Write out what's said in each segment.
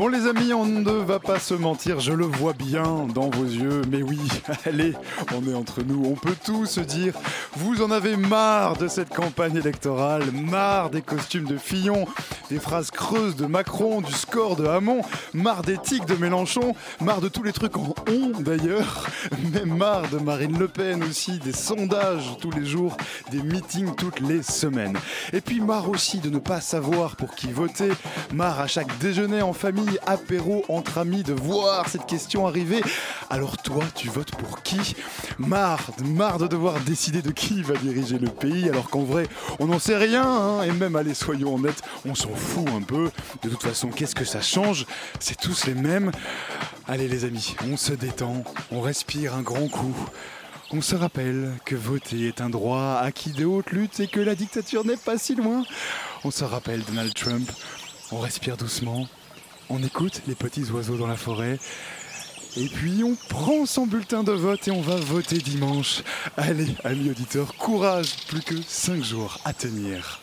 Bon les amis, on ne va pas se mentir, je le vois bien dans vos yeux, mais oui, allez, on est entre nous, on peut tout se dire. Vous en avez marre de cette campagne électorale, marre des costumes de Fillon, des phrases creuses de Macron, du score de Hamon, marre des tics de Mélenchon, marre de tous les trucs en on d'ailleurs, mais marre de Marine Le Pen aussi, des sondages tous les jours, des meetings toutes les semaines. Et puis marre aussi de ne pas savoir pour qui voter, marre à chaque déjeuner en famille, apéro entre amis de voir cette question arriver. Alors toi, tu votes pour qui? Marre, marre de devoir décider de qui va diriger le pays, alors qu'en vrai, on n'en sait rien, hein, et même, allez, soyons honnêtes, on s'en fout un peu. De toute façon, qu'est-ce que ça change? C'est tous les mêmes. Allez les amis, on se détend, on respire un grand coup. On se rappelle que voter est un droit acquis de haute lutte et que la dictature n'est pas si loin. On se rappelle Donald Trump. On respire doucement. On écoute les petits oiseaux dans la forêt. Et puis on prend son bulletin de vote et on va voter dimanche. Allez, amis auditeurs, courage, plus que 5 jours à tenir.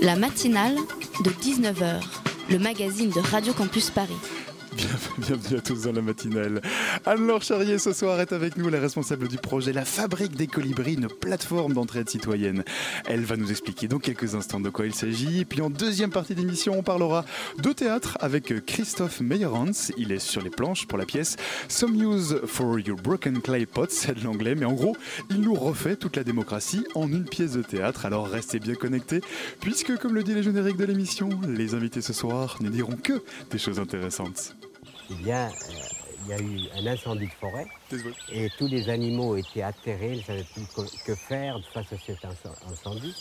La matinale de 19h, le magazine de Radio Campus Paris. Bienvenue, à tous dans la matinale. Anne-Laure Charrier ce soir est avec nous, la responsable du projet La Fabrique des Colibris, une plateforme d'entraide citoyenne. Elle va nous expliquer dans quelques instants de quoi il s'agit. Et puis en deuxième partie d'émission, on parlera de théâtre avec Christophe Meyerhans. Il est sur les planches pour la pièce Some Use for Your Broken Clay Pots, c'est de l'anglais, mais en gros, il nous refait toute la démocratie en une pièce de théâtre. Alors restez bien connectés, puisque comme le dit les génériques de l'émission, les invités ce soir ne diront que des choses intéressantes. Eh bien, euh, il y a eu un incendie de forêt et tous les animaux étaient atterrés, ils ne savaient plus que faire face à cet inc- incendie.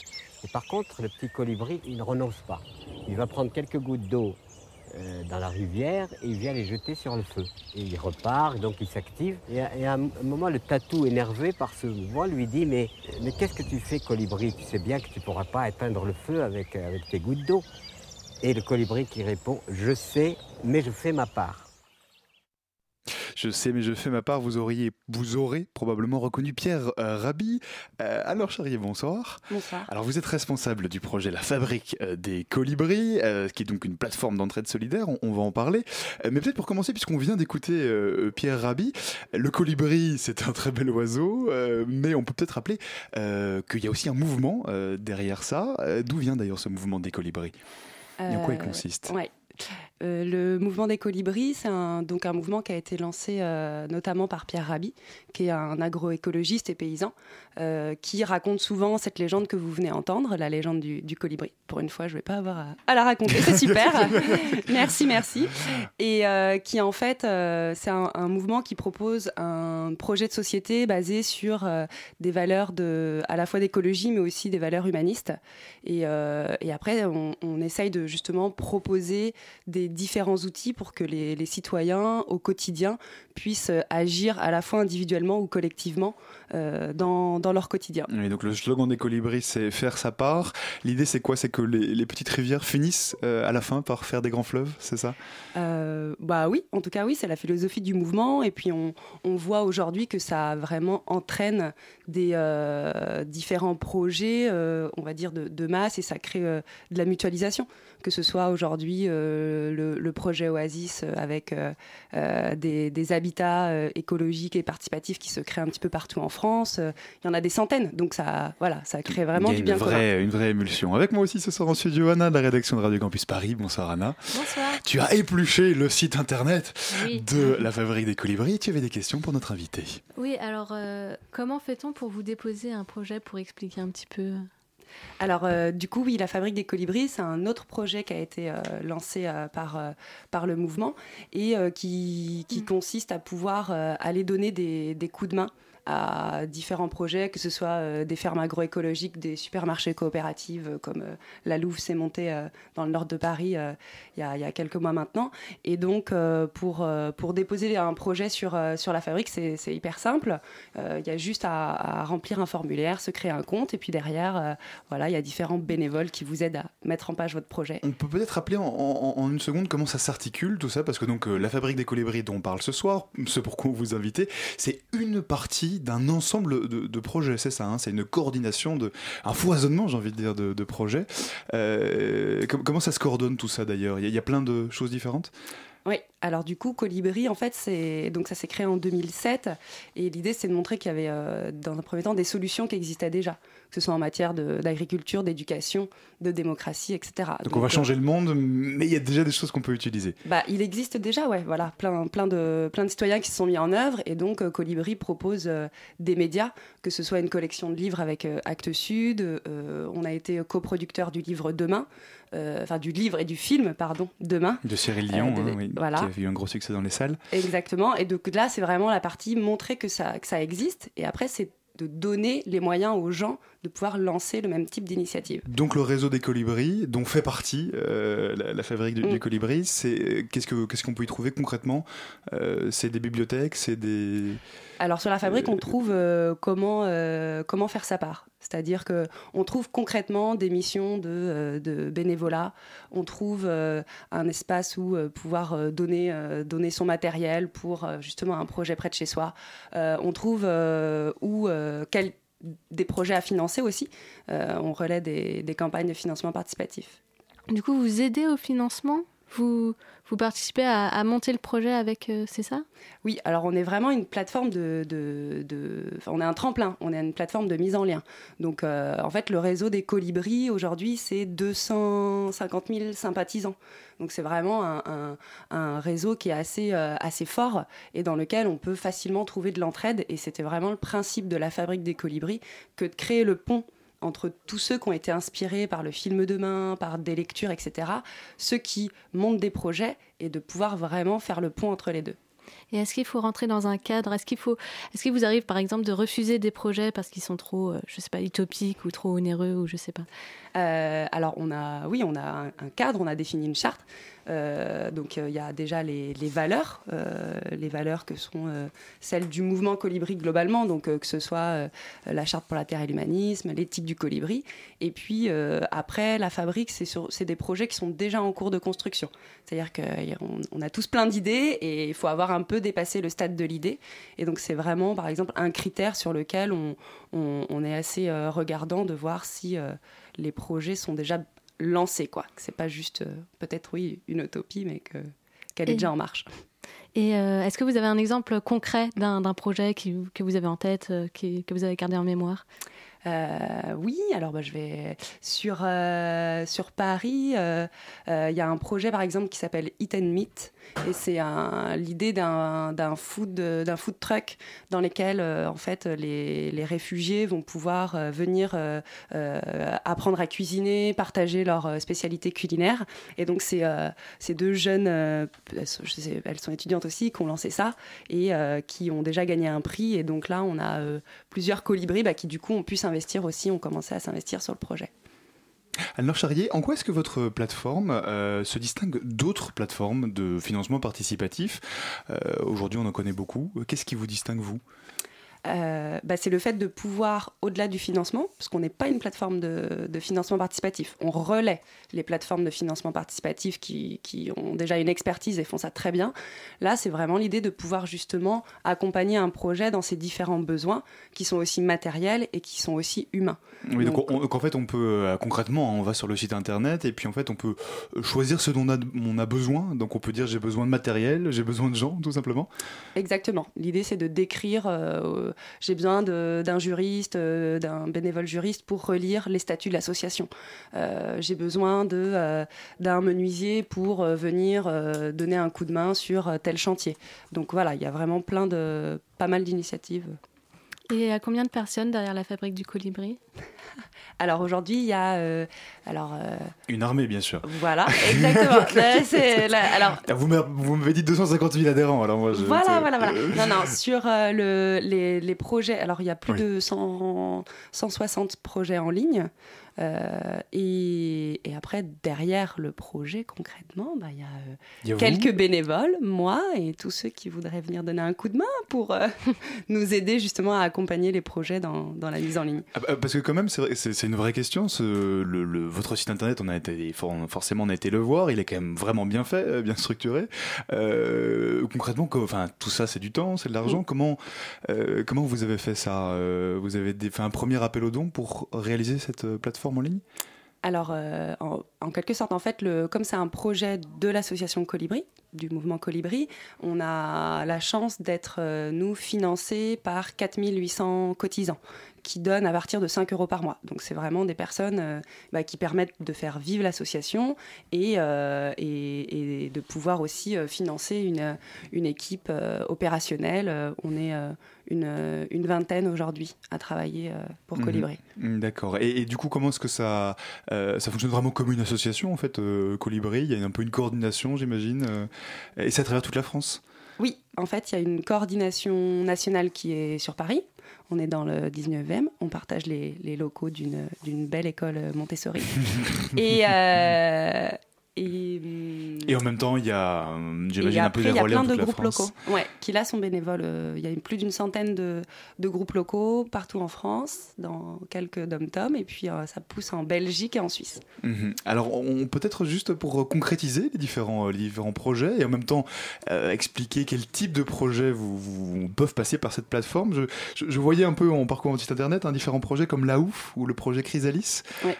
Et par contre, le petit colibri, il ne renonce pas. Il va prendre quelques gouttes d'eau euh, dans la rivière et il vient les jeter sur le feu. Et il repart, donc il s'active. Et, à- et à un moment, le tatou, énervé par ce mouvement, lui dit Mais, mais qu'est-ce que tu fais, colibri? Tu sais bien que tu ne pourras pas éteindre le feu avec, avec tes gouttes d'eau. Et le colibri qui répond Je sais, mais je fais ma part. Je sais, mais je fais ma part. Vous auriez, vous aurez probablement reconnu Pierre euh, Rabhi. Euh, alors, Charrier, bonsoir. Bonsoir. Alors, vous êtes responsable du projet La Fabrique euh, des Colibris, euh, qui est donc une plateforme d'entraide solidaire. On, on va en parler. Mais peut-être pour commencer, puisqu'on vient d'écouter Pierre Rabhi, le colibri, c'est un très bel oiseau, mais on peut peut-être rappeler qu'il y a aussi un mouvement derrière ça. D'où vient d'ailleurs ce mouvement des colibris? Et en quoi il consiste? Ouais. Euh, le mouvement des colibris, c'est un, donc un mouvement qui a été lancé euh, notamment par Pierre Rabhi, qui est un agroécologiste et paysan, euh, qui raconte souvent cette légende que vous venez entendre, la légende du, du colibri. Pour une fois, je ne vais pas avoir à, à la raconter, c'est super. merci, merci. Et qui en fait, c'est un, un mouvement qui propose un projet de société basé sur des valeurs de, à la fois d'écologie, mais aussi des valeurs humanistes. Et, et après, on, on essaye de justement proposer des différents outils pour que les, citoyens, au quotidien, puissent euh, agir à la fois individuellement ou collectivement dans, dans leur quotidien. Et donc le slogan des colibris, c'est faire sa part. L'idée, c'est quoi? C'est que les, les petites rivières finissent euh, à la fin par faire des grands fleuves, c'est ça? Euh, bah oui, en tout cas oui, c'est la philosophie du mouvement. Et puis on, on voit aujourd'hui que ça vraiment entraîne des euh, différents projets, euh, on va dire de, de masse, et ça crée euh, de la mutualisation. Que ce soit aujourd'hui euh, le, le projet Oasis euh, avec euh, euh, des, des habitats euh, écologiques et participatifs qui se créent un petit peu partout en France. Euh, Il y en a des centaines, donc ça, voilà, ça crée vraiment Il y a du bien une commun. vraie, une vraie émulsion. Avec moi aussi ce soir en studio, Anna de la rédaction de Radio Campus Paris. Bonsoir Anna. Bonsoir. Tu as épluché le site internet Oui. de la Fabrique des Colibris et tu avais des questions pour notre invité. Oui, alors euh, comment fait-on pour vous déposer un projet pour expliquer un petit peu? Alors, euh, du coup, oui, la Fabrique des Colibris, c'est un autre projet qui a été euh, lancé euh, par, euh, par le mouvement et euh, qui, qui consiste à pouvoir euh, aller donner des, des coups de main à différents projets, que ce soit des fermes agroécologiques, des supermarchés coopératifs, comme la Louve s'est montée dans le nord de Paris il y, a, quelques mois maintenant. Et donc, pour, déposer un projet sur, sur la fabrique, c'est hyper simple. Il y a juste à, remplir un formulaire, se créer un compte, et puis derrière, voilà, il y a différents bénévoles qui vous aident à mettre en page votre projet. On peut peut-être rappeler en, une seconde comment ça s'articule tout ça, parce que donc la fabrique des colibris dont on parle ce soir, ce pour quoi vous invitez, c'est une partie d'un ensemble de, projets, c'est ça, hein, c'est une coordination, de, un foisonnement, j'ai envie de dire, de, projets. Euh, comment ça se coordonne tout ça d'ailleurs? Il y, a plein de choses différentes? Oui, alors du coup, Colibri, en fait, c'est donc ça s'est créé en 2007 et l'idée c'est de montrer qu'il y avait euh, dans un premier temps des solutions qui existaient déjà, que ce soit en matière d'agriculture, d'éducation, de démocratie, etc. Donc, on va changer le monde, mais il y a déjà des choses qu'on peut utiliser. Bah, il existe déjà, ouais, voilà, plein, plein de plein de citoyens qui se sont mis en œuvre et donc euh, Colibri propose euh, des médias, que ce soit une collection de livres avec Actes Sud, on a été coproducteur du livre Demain. Euh, enfin du livre et du film, pardon, demain. De Cyril Dion, euh, hein, qui a eu un gros succès dans les salles. Exactement. Et donc là, c'est vraiment la partie montrer que ça, que ça existe. Et après, c'est de donner les moyens aux gens de pouvoir lancer le même type d'initiative. Donc le réseau des colibris, dont fait partie euh, la, fabrique du, mm. colibri, c'est qu'est-ce que qu'est-ce qu'on peut y trouver concrètement? C'est des bibliothèques, c'est des. Alors sur la fabrique, on trouve comment comment faire sa part. C'est-à-dire qu'on trouve concrètement des missions de, euh, bénévolat, on trouve euh, un espace où euh, pouvoir donner, donner son matériel pour justement un projet près de chez soi. on trouve où des projets à financer aussi. on relaie des, des campagnes de financement participatif. Du coup, vous aidez au financement? Vous, vous participez à, monter le projet avec, euh, c'est ça? Oui, alors on est vraiment une plateforme de, on est un tremplin, on est une plateforme de mise en lien. Donc euh, en fait, le réseau des colibris aujourd'hui, c'est 250 000 sympathisants. Donc c'est vraiment un, un, réseau qui est assez, euh, assez fort et dans lequel on peut facilement trouver de l'entraide. Et c'était vraiment le principe de la fabrique des colibris que de créer le pont entre tous ceux qui ont été inspirés par le film Demain, par des lectures, etc., ceux qui montent des projets et de pouvoir vraiment faire le pont entre les deux. Et est-ce qu'il faut rentrer dans un cadre? Est-ce qu'il faut, est-ce qu'il vous arrive par exemple de refuser des projets parce qu'ils sont trop, euh, je sais pas, utopiques ou trop onéreux ou je sais pas? Euh, Alors on a, oui, on a un, cadre, on a défini une charte. Euh, donc il y a déjà les, valeurs, les valeurs que sont celles du mouvement colibri globalement, donc que ce soit la charte pour la terre et l'humanisme, l'éthique du colibri. Et puis après, la fabrique, c'est des projets qui sont déjà en cours de construction. C'est-à-dire qu'on on a tous plein d'idées et il faut avoir un peu dépasser le stade de l'idée. Et donc c'est vraiment, par exemple, un critère sur lequel on, on, est assez euh, regardant de voir si euh, les projets sont déjà lancés. quoi. C'est pas juste, euh, peut-être, oui, une utopie, mais que, qu'elle est déjà en marche. Et est-ce que vous avez un exemple concret d'un, projet qui, que vous avez en tête, qui, que vous avez gardé en mémoire? Euh, oui, alors bah, je vais sur, euh, sur Paris. Euh, il y a un projet par exemple qui s'appelle Eat and Meet et c'est l'idée d'un food, truck dans lequel en fait les, réfugiés vont pouvoir venir apprendre à cuisiner, partager leurs spécialités culinaires. Et donc c'est ces deux jeunes, elles sont étudiantes aussi, qui ont lancé ça et qui ont déjà gagné un prix. Et donc là on a plusieurs colibris bah, qui du coup ont pu s'investir aussi, ont commencé à s'investir sur le projet. Alors Charrier, en quoi est-ce que votre plateforme euh, se distingue d'autres plateformes de financement participatif? Euh, Aujourd'hui, on en connaît beaucoup. Qu'est-ce qui vous distingue, vous? Euh, bah, c'est le fait de pouvoir, au-delà du financement, parce qu'on n'est pas une plateforme de, financement participatif, on relaie les plateformes de financement participatif qui, qui, ont déjà une expertise et font ça très bien. Là, c'est vraiment l'idée de pouvoir justement accompagner un projet dans ses différents besoins, qui sont aussi matériels et qui sont aussi humains. Oui, donc, en fait, on peut euh, concrètement, on va sur le site internet et puis en fait, on peut euh, choisir ce dont on a, on a besoin. Donc on peut dire j'ai besoin de matériel, j'ai besoin de gens, tout simplement. Exactement. L'idée, c'est de décrire j'ai besoin d'un juriste, euh, d'un bénévole juriste pour relire les statuts de l'association. Euh, j'ai besoin euh, d'un menuisier pour venir donner un coup de main sur tel chantier. Donc voilà, il y a vraiment plein de, pas mal d'initiatives. Et à combien de personnes derrière la fabrique du colibri alors aujourd'hui, il y a euh, alors euh, une armée, bien sûr. Voilà, exactement. alors ah, vous m'avez dit 250 000 adhérents. Alors moi, voilà, voilà, voilà. Non, non. Sur euh, le, les, les, projets, alors il y a plus de 100, 160 projets en ligne. Euh, et, après, derrière le projet, concrètement, bah, il y a, euh, quelques bénévoles, moi et tous ceux qui voudraient venir donner un coup de main pour euh, nous aider justement à accompagner les projets dans, dans la mise en ligne. Ah, bah, parce que quand même, c'est une vraie question. Ce, le, votre site internet, on a été, forcément, on a été le voir. Il est quand même vraiment bien fait, bien structuré. concrètement, enfin, tout ça, c'est du temps, c'est de l'argent. Mm. Comment, comment vous avez fait ça Vous avez fait un premier appel aux dons pour réaliser cette plateforme? En ligne alors, euh, en, quelque sorte, en fait, comme c'est un projet de l'association Colibri, du mouvement Colibri, on a la chance d'être, euh, nous, financés par 4800 cotisants qui donnent à partir de 5 euros par mois. Donc c'est vraiment des personnes euh, bah, qui permettent de faire vivre l'association et, euh, et, de pouvoir aussi euh, financer une, une équipe opérationnelle. on est une, une, vingtaine aujourd'hui à travailler pour mhm. Colibri. Mm, d'accord. Et, du coup, comment est-ce que ça, ça fonctionne vraiment comme une association en fait, Colibri? Il y a un peu une coordination, j'imagine, et c'est à travers toute la France? Oui, en fait, il y a une coordination nationale qui est sur Paris, on est dans le 19e, on partage les, locaux d'une belle école Montessori. et, euh, et, et, en même temps, il y a, j'imagine, un peu des relais Il y a plein de groupes locaux ouais, qui là sont bénévoles. Euh, il y a plus d'une centaine de, de, groupes locaux partout en France, dans quelques dom-toms, et puis euh, ça pousse en Belgique et en Suisse. Mhm. Alors, peut-être juste pour concrétiser les différents, les différents projets et en même temps euh, expliquer quel type de projets vous, vous, peuvent passer par cette plateforme. Je, je, voyais un peu en parcourant votre site internet un différents projets comme La Ouf ou le projet Chrysalis. Ouais.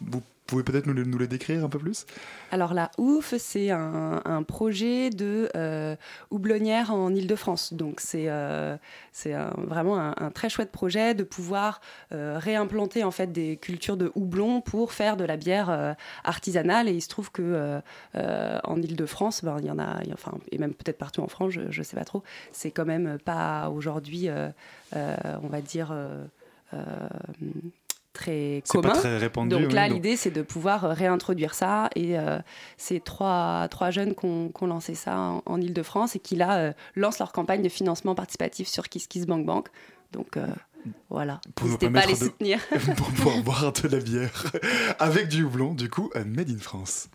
vous pouvez peut-être nous, les décrire un peu plus? Alors la OUF, c'est un, projet de euh, houblonnière en Ile-de-France. Donc c'est euh, vraiment un, très chouette projet de pouvoir euh, réimplanter en fait des cultures de houblon pour faire de la bière artisanale. Et il se trouve que en Ile-de-France, ben, il y en a, enfin, et même peut-être partout en France, je ne sais pas trop, c'est quand même pas aujourd'hui, on va dire très commun. très répandu. Donc là, l'idée, c'est de pouvoir euh, réintroduire ça. Et euh, c'est trois, trois jeunes qui ont, lancé ça en, Ile-de-France et qui là euh, lancent leur campagne de financement participatif sur KissKissBankBank. Donc voilà, n'hésitez pas à les soutenir. pour pouvoir boire de la bière avec du houblon, du coup, Made in France.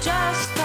just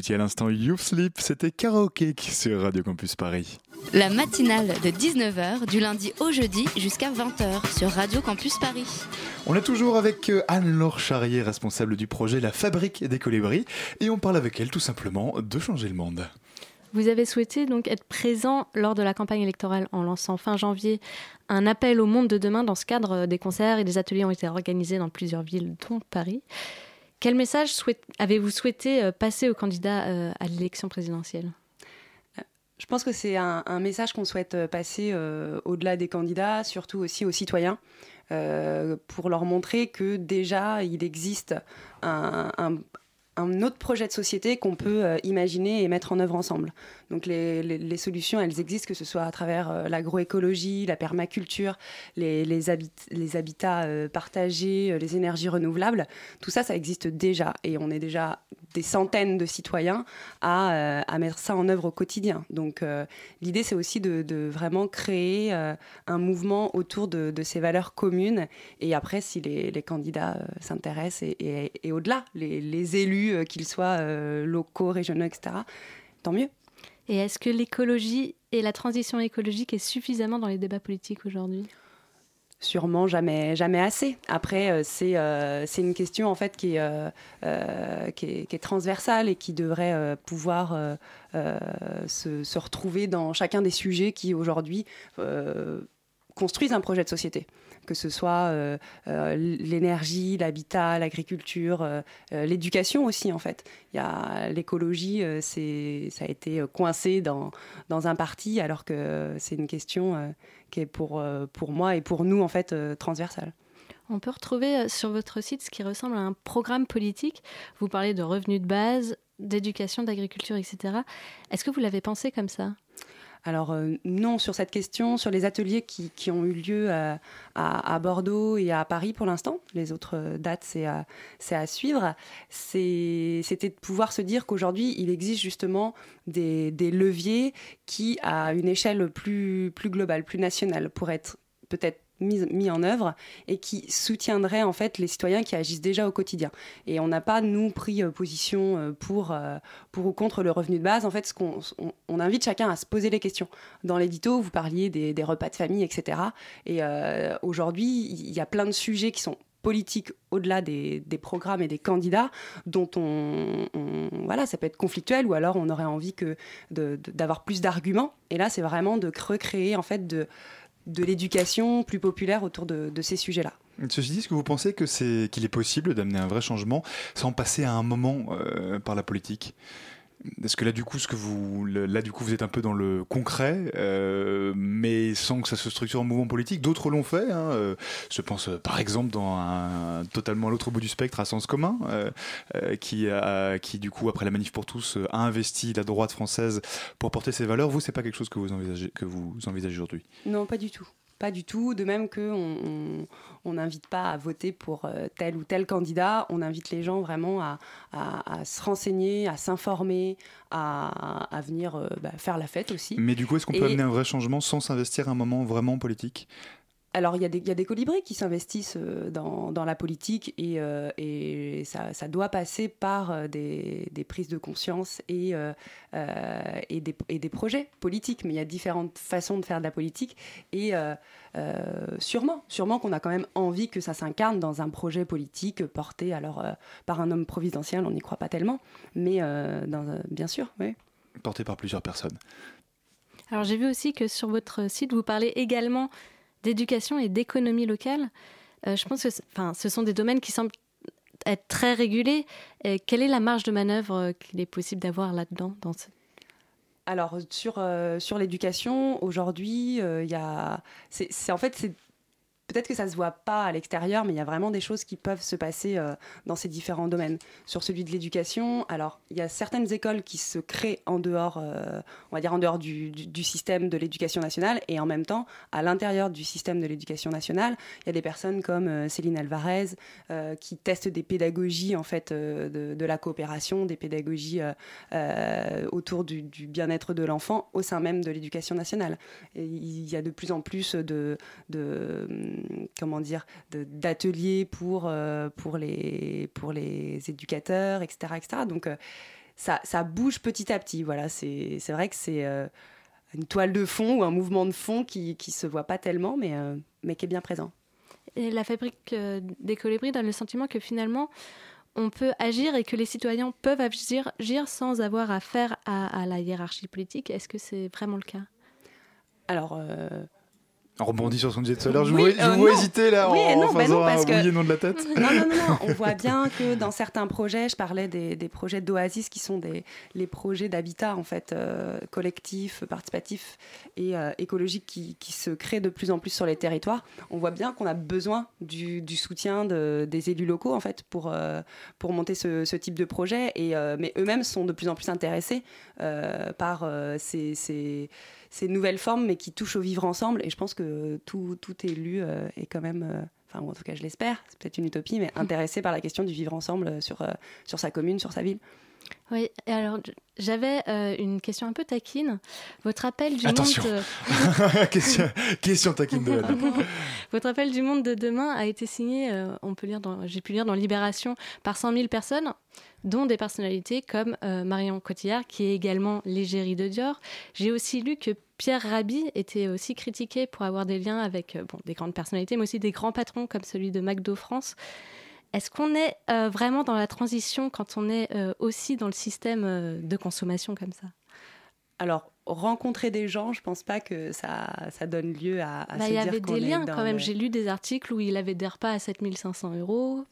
écoutiez à l'instant You Sleep, c'était Karaoke sur Radio Campus Paris. La matinale de 19h du lundi au jeudi jusqu'à 20h sur Radio Campus Paris. On est toujours avec euh, Anne-Laure Charrier, responsable du projet La Fabrique des Colibris, et on parle avec elle tout simplement de changer le monde. Vous avez souhaité donc être présent lors de la campagne électorale en lançant fin janvier un appel au monde de demain. Dans ce cadre, des concerts et des ateliers ont été organisés dans plusieurs villes, dont Paris. Quel message avez-vous souhaité euh, passer aux candidats euh, à l'élection présidentielle? Je pense que c'est un, message qu'on souhaite euh, passer au-delà des candidats, surtout aussi aux citoyens, pour leur montrer que déjà il existe un, autre projet de société qu'on peut euh, imaginer et mettre en œuvre ensemble. Donc les, solutions, elles existent, que ce soit à travers euh, l'agroécologie, la permaculture, les, habitats euh, partagés, les énergies renouvelables. Tout ça, ça existe déjà et on est déjà des centaines de citoyens à, mettre ça en œuvre au quotidien. Donc l'idée, c'est aussi de, vraiment créer un mouvement autour de, ces valeurs communes. Et après, si les, candidats s'intéressent et, au-delà, les élus euh, qu'ils soient euh, locaux, régionaux, etc. Tant mieux. Et est-ce que l'écologie et la transition écologique est suffisamment dans les débats politiques aujourd'hui? Sûrement jamais, jamais assez. Après, euh, c'est c'est une question en fait qui est, qui est, transversale et qui devrait pouvoir se, se, retrouver dans chacun des sujets qui aujourd'hui construisent un projet de société que ce soit euh, euh, l'énergie, l'habitat, l'agriculture, euh, l'éducation aussi en fait. Il y a l'écologie, c'est ça a été coincé dans, dans un parti alors que c'est une question qui est pour, pour moi et pour nous en fait transversale. On peut retrouver sur votre site ce qui ressemble à un programme politique. Vous parlez de revenus de base, d'éducation, d'agriculture, etc. Est-ce que vous l'avez pensé comme ça? Alors euh, non, sur cette question, sur les ateliers qui, ont eu lieu à, Bordeaux et à Paris pour l'instant, les autres euh, dates c'est à, à, suivre, c'était de pouvoir se dire qu'aujourd'hui il existe justement des, des, leviers qui, à une échelle plus, plus globale, plus nationale, pourraient être peut-être mis, en œuvre et qui soutiendrait en fait les citoyens qui agissent déjà au quotidien. Et on n'a pas, nous, pris euh, position euh, pour, euh, pour ou contre le revenu de base. En fait, ce qu'on, on, invite chacun à se poser les questions. Dans l'édito, vous parliez des, repas de famille, etc. Et aujourd'hui, il y a plein de sujets qui sont politiques au-delà des, programmes et des candidats dont on, voilà ça peut être conflictuel ou alors on aurait envie que d'avoir plus d'arguments et là c'est vraiment de recréer en fait de de l'éducation plus populaire autour de, ces sujets-là. Ceci dit, est-ce que vous pensez qu'il est possible d'amener un vrai changement sans passer à un moment euh, par la politique? Est-ce que là du coup, ce que vous, là du coup, vous êtes un peu dans le concret, euh, mais sans que ça se structure en mouvement politique. D'autres l'ont fait. Hein, euh, je pense euh, par exemple dans un totalement à l'autre bout du spectre, à Sens Commun, qui a, qui du coup après la manif pour tous a investi la droite française pour porter ses valeurs. Vous, c'est pas quelque chose que vous envisagez, que vous envisagez aujourd'hui? Non, pas du tout. Pas du tout. De même qu'on on n'invite pas à voter pour euh, tel ou tel candidat, on invite les gens vraiment à, se renseigner, à s'informer, à, venir euh, bah, faire la fête aussi. Mais du coup, est-ce qu'on peut amener un vrai changement sans s'investir un moment vraiment politique? Alors, il y, a des colibris qui s'investissent euh, dans, la politique et, euh, ça, doit passer par euh, des, prises de conscience et, et, des, projets politiques. Mais il y a différentes façons de faire de la politique et sûrement, sûrement qu'on a quand même envie que ça s'incarne dans un projet politique porté alors par un homme providentiel, on n'y croit pas tellement, mais bien sûr, oui. Porté par plusieurs personnes. Alors j'ai vu aussi que sur votre site, vous parlez également d'éducation et d'économie locale. Euh, je pense que ce sont des domaines qui semblent être très régulés. quelle est la marge de manœuvre euh, qu'il est possible d'avoir là-dedans dans Alors sur, euh, sur l'éducation, aujourd'hui, il y a... en fait, c'est peut-être que ça se voit pas à l'extérieur, mais il y a vraiment des choses qui peuvent se passer euh, dans ces différents domaines. Sur celui de l'éducation, alors il y a certaines écoles qui se créent en dehors, euh, on va dire en dehors du, système de l'éducation nationale, et en même temps, à l'intérieur du système de l'éducation nationale, il y a des personnes comme euh, Céline Alvarez qui testent des pédagogies en fait de, la coopération, des pédagogies autour du, bien-être de l'enfant au sein même de l'éducation nationale. Il y a de plus en plus de comment dire, d'ateliers pour, euh, pour, les, pour les éducateurs, etc. etc. Donc euh, ça, ça, bouge petit à petit. Voilà, c'est vrai que c'est euh, une toile de fond ou un mouvement de fond qui ne se voit pas tellement, mais, mais qui est bien présent. Et la fabrique des colibris donne le sentiment que finalement, on peut agir et que les citoyens peuvent agir, agir sans avoir affaire à, à la hiérarchie politique. Est-ce que c'est vraiment le cas? Alors, on rebondit sur son disait tout à l'heure. Je, vous vois, hésiter là en, non, bah faisant un oui et non de la tête. Non, non, non, On voit bien que dans certains projets, je parlais des, projets d'Oasis qui sont des, les projets d'habitat en fait euh, collectifs, participatifs et euh, écologiques qui, qui, se créent de plus en plus sur les territoires. On voit bien qu'on a besoin du, du soutien de, des élus locaux en fait pour, euh, pour monter ce, ce, type de projet. Et, mais eux-mêmes sont de plus en plus intéressés par ces, ces ces nouvelles formes, mais qui touchent au vivre ensemble. Et je pense que tout, tout élu euh, est quand même, euh, enfin, en tout cas, je l'espère, c'est peut-être une utopie, mais intéressé par la question du vivre ensemble euh, sur, sur sa commune, sur sa ville. Oui, alors j'avais une question un peu taquine. Votre appel du Attention. monde. question, question taquine de Votre appel du monde de demain a été signé, on peut lire j'ai pu lire dans Libération, par 100 000 personnes dont des personnalités comme euh, Marion Cotillard, qui est également l'égérie de Dior. J'ai aussi lu que Pierre Rabhi était aussi critiqué pour avoir des liens avec euh, bon, des grandes personnalités, mais aussi des grands patrons comme celui de McDo France. Est-ce qu'on est, euh, vraiment dans la transition quand on est aussi dans le système de consommation comme ça? Alors, rencontrer des gens, je pense pas que ça, ça donne lieu à, à bah, Il y avait des liens quand même. J'ai lu des articles où il avait des repas à 7500 euros.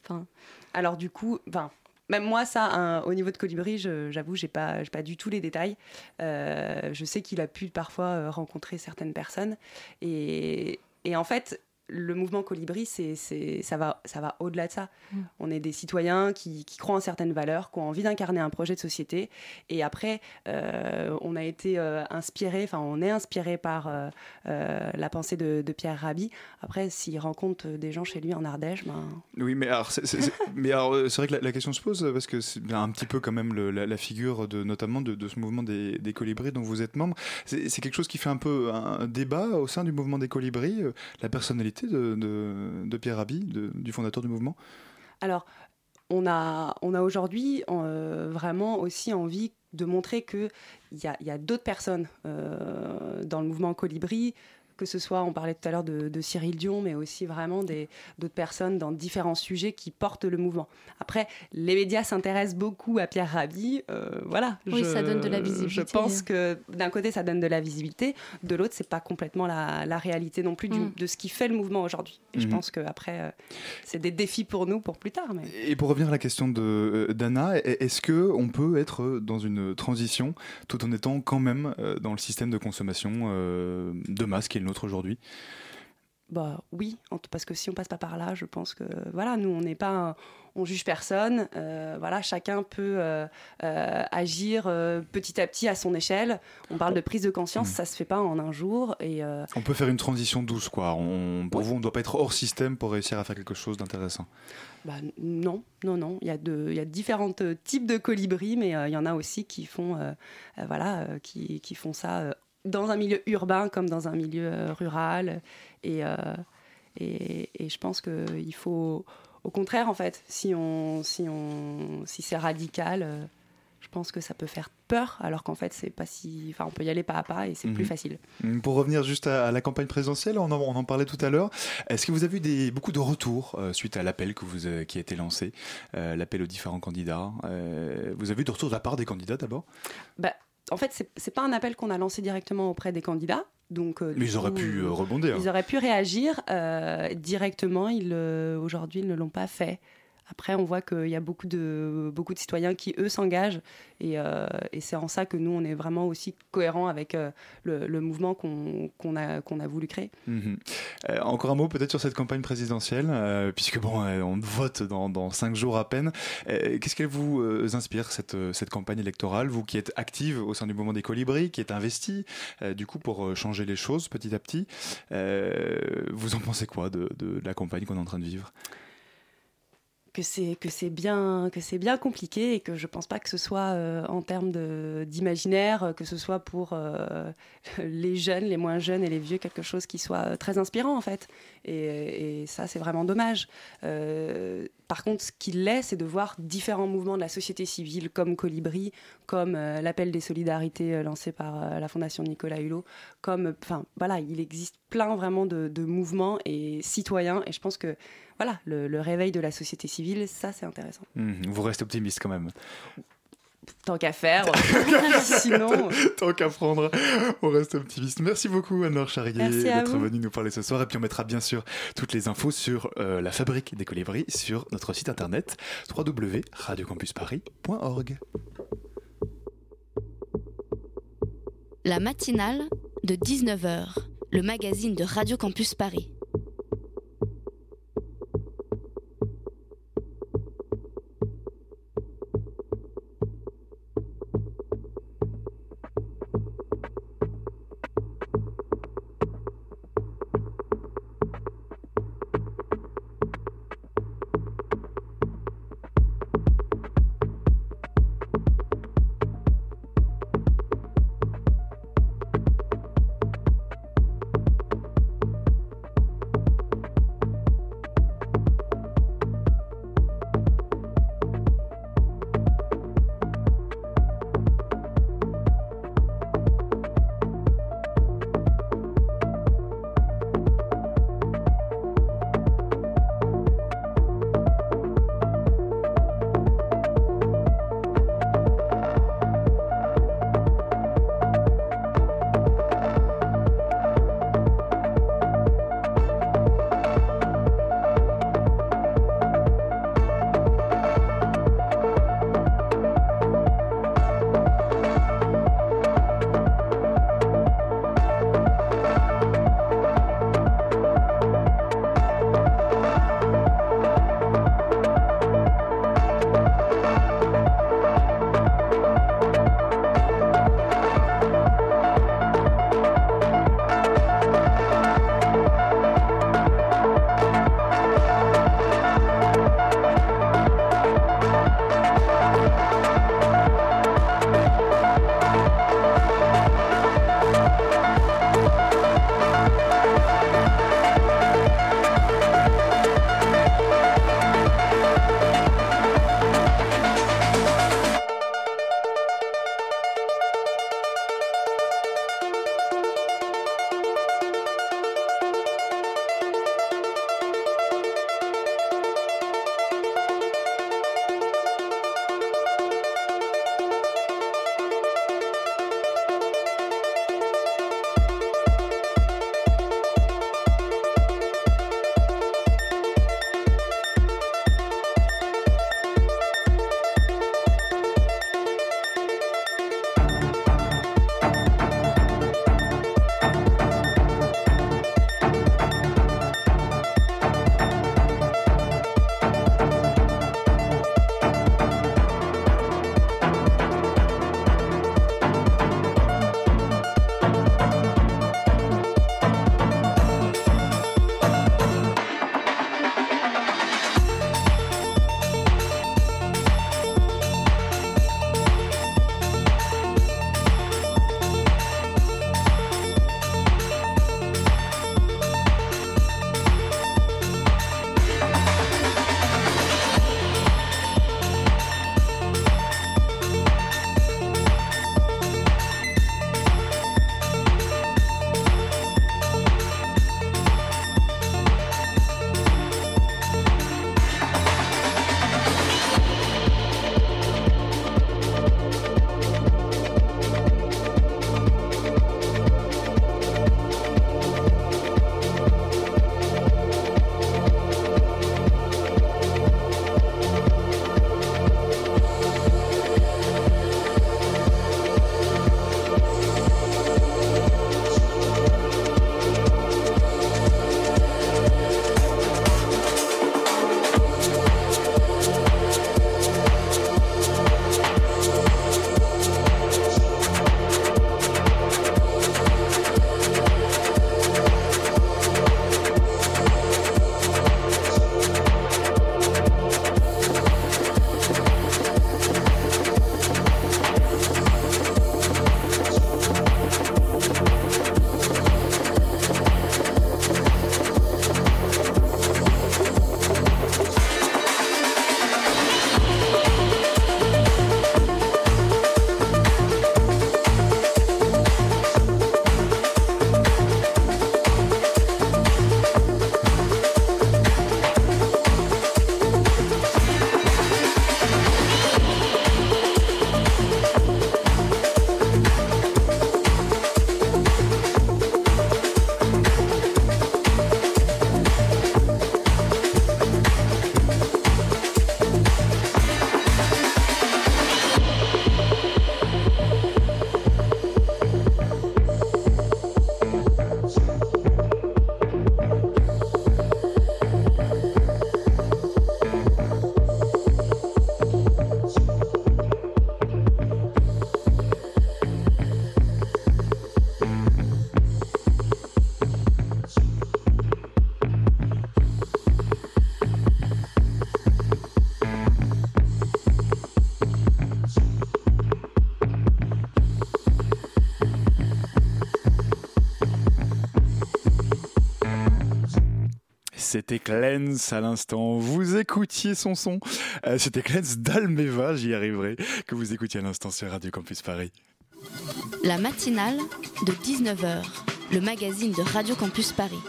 Alors du coup, ben, même moi, ça, au niveau de Colibri, j'avoue, j'ai pas, pas du tout les détails. Euh, je sais qu'il a pu parfois euh, rencontrer certaines personnes. Et, et en fait, le mouvement Colibri, c'est, ça va, ça va au-delà de ça. Mm. On est des citoyens qui, croient en certaines valeurs, qui ont envie d'incarner un projet de société. Et après, euh, on a été euh, inspiré, enfin, on est inspiré par euh, la pensée de, Pierre Rabhi. Après, s'il rencontre des gens chez lui en Ardèche, ben... Oui, mais alors, c'est, mais alors, c'est vrai que la, question se pose parce que c'est un petit peu quand même la, figure de, notamment de, ce mouvement des, des, colibris dont vous êtes membre. C'est, quelque chose qui fait un peu un débat au sein du mouvement des colibris, la personnalité de, Pierre Rabhi, du fondateur du mouvement? Alors, on a, on a aujourd'hui euh, vraiment aussi envie de montrer qu'il y a, y a d'autres personnes euh, dans le mouvement Colibri, que ce soit, on parlait tout à l'heure de, Cyril Dion, mais aussi vraiment d'autres personnes dans différents sujets qui portent le mouvement. Après, les médias s'intéressent beaucoup à Pierre Rabhi. Euh, voilà. Oui, ça donne de la visibilité. Je pense que d'un côté, ça donne de la visibilité, de l'autre, c'est pas complètement la, réalité non plus mm. de ce qui fait le mouvement aujourd'hui. Et je mhm. pense qu'après, euh, c'est des défis pour nous pour plus tard. Mais... Et pour revenir à la question euh, d'Anna, est-ce qu'on peut être dans une transition tout en étant quand même dans le système de consommation de masse qui est aujourd'hui bah oui, parce que si on passe pas par là, je pense que voilà, nous on n'est pas, on juge personne, euh, voilà, chacun peut euh, euh, agir petit à petit à son échelle. On parle de prise de conscience, mmh. ça se fait pas en un jour et. On peut faire une transition douce, quoi. On, pour vous, on ne doit pas être hors système pour réussir à faire quelque chose d'intéressant. Bah, non, non, non. Il y a de, il y a différents types de colibris, mais il y en a aussi qui font, voilà, qui, qui, font ça dans un milieu urbain comme dans un milieu euh, rural. Et, euh, Et, et je pense qu'il faut, au contraire, en fait, si, on, si, on, si c'est radical, euh, je pense que ça peut faire peur, alors qu'en fait, c'est pas si. Enfin, on peut y aller pas à pas et c'est plus Mhm. facile. Pour revenir juste à, la campagne présidentielle, on en, on en parlait tout à l'heure. Est-ce que vous avez eu des, beaucoup de retours euh, suite à l'appel que vous, euh, qui a été lancé, euh, l'appel aux différents candidats Vous avez eu de retours de la part des candidats d'abord? Bah, en fait, c'est- pas un appel qu'on a lancé directement auprès des candidats. Donc, euh, Mais ils auraient pu euh, euh, rebondir. Ils auraient pu réagir euh, directement. Ils, Aujourd'hui, ils ne l'ont pas fait. Après, on voit qu'il y a beaucoup de, beaucoup de citoyens qui, eux, s'engagent. Et, euh, c'est en ça que nous, on est vraiment aussi cohérents avec euh, le, mouvement qu'on a, qu'on a voulu créer. Mhm. Euh, encore un mot peut-être sur cette campagne présidentielle, puisque bon, on vote dans, cinq jours à peine. Qu'est-ce qu'elle vous inspire cette, cette campagne électorale, vous qui êtes active au sein du mouvement des Colibris, qui êtes investi euh, du coup pour changer les choses petit à petit. Vous en pensez quoi de, de la campagne qu'on est en train de vivre? Que c'est que c'est bien que c'est bien compliqué et que je pense pas que ce soit euh, en termes d'imaginaire euh, que ce soit pour euh, les jeunes les moins jeunes et les vieux quelque chose qui soit très inspirant en fait. Et, ça c'est vraiment dommage par contre ce qu'il l'est c'est de voir différents mouvements de la société civile comme Colibri comme euh, l'appel des solidarités euh, lancé par euh, la fondation Nicolas Hulot comme enfin voilà il existe plein vraiment de, mouvements et citoyens et je pense que voilà, le, réveil de la société civile, ça c'est intéressant. Mhm. Vous restez optimiste quand même. Tant qu'à faire, sinon. Tant qu'à prendre, on reste optimiste. Merci beaucoup Anne-Laure Charrier d'être venue nous parler ce soir. Et puis on mettra bien sûr toutes les infos sur euh, la fabrique des colibris sur notre site internet www.radiocampusparis.org. La matinale de 19h, le magazine de Radio Campus Paris. À l'instant. Vous écoutiez son son. Euh, c'était Clens d'Almeva, j'y arriverai, que vous écoutiez à l'instant sur Radio Campus Paris. La matinale de 19h, le magazine de Radio Campus Paris.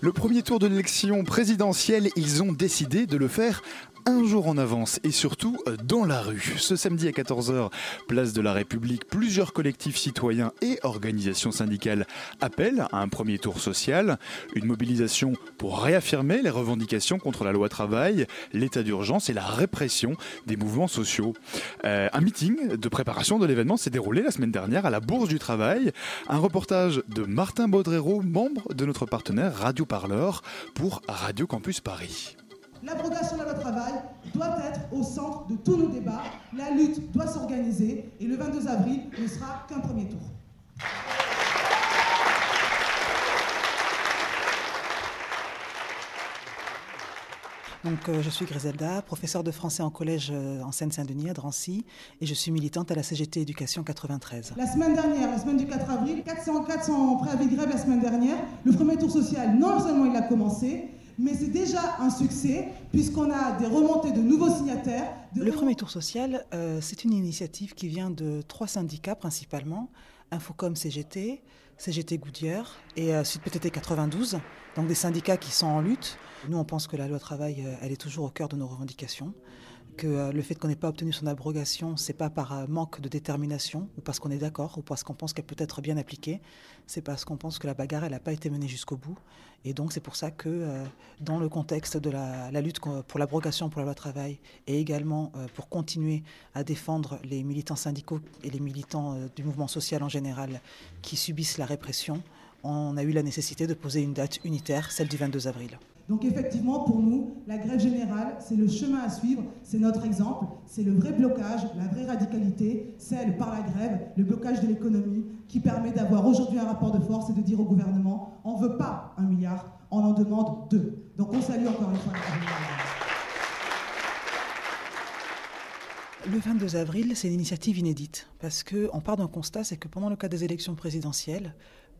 Le premier tour de l'élection présidentielle, ils ont décidé de le faire un jour en avance et surtout euh, dans la rue. Ce samedi à 14h, place de la République, plusieurs collectifs citoyens et organisations syndicales appellent à un premier tour social, une mobilisation pour réaffirmer les revendications contre la loi travail, l'état d'urgence et la répression des mouvements sociaux. Euh, un meeting de préparation de l'événement s'est déroulé la semaine dernière à la Bourse du Travail. Un reportage de Martin Baudrero, membre de notre partenaire Radio Parleur pour Radio Campus Paris. L'abrogation de la loi travail doit être au centre de tous nos débats. La lutte doit s'organiser et le 22 avril ne sera qu'un premier tour. Donc, euh, je suis Griselda, professeure de français en collège euh, en Seine-Saint-Denis à Drancy et je suis militante à la CGT Éducation 93. La semaine dernière, la semaine du 4 avril, 400, 400 préavis de grève la semaine dernière. Le premier tour social, non seulement il a commencé, mais c'est déjà un succès puisqu'on a des remontées de nouveaux signataires. Le premier tour social, euh, c'est une initiative qui vient de trois syndicats principalement, Infocom CGT, CGT Goodyear et euh, Sud PTT 92, donc des syndicats qui sont en lutte. Nous, on pense que la loi travail, euh, elle est toujours au cœur de nos revendications que euh, le fait qu'on n'ait pas obtenu son abrogation, c'est pas par euh, manque de détermination ou parce qu'on est d'accord ou parce qu'on pense qu'elle peut être bien appliquée, c'est parce qu'on pense que la bagarre n'a pas été menée jusqu'au bout. Et donc c'est pour ça que euh, dans le contexte de la, lutte pour l'abrogation pour la loi travail et également pour continuer à défendre les militants syndicaux et les militants du mouvement social en général qui subissent la répression, on a eu la nécessité de poser une date unitaire, celle du 22 avril. Donc effectivement, pour nous, la grève générale, c'est le chemin à suivre, c'est notre exemple, c'est le vrai blocage, la vraie radicalité, celle par la grève, le blocage de l'économie, qui permet d'avoir aujourd'hui un rapport de force et de dire au gouvernement, on ne veut pas un milliard, on en demande deux. Donc on salue encore une fois la Le 22 avril, c'est une initiative inédite, parce qu'on part d'un constat, c'est que pendant le cas des élections présidentielles,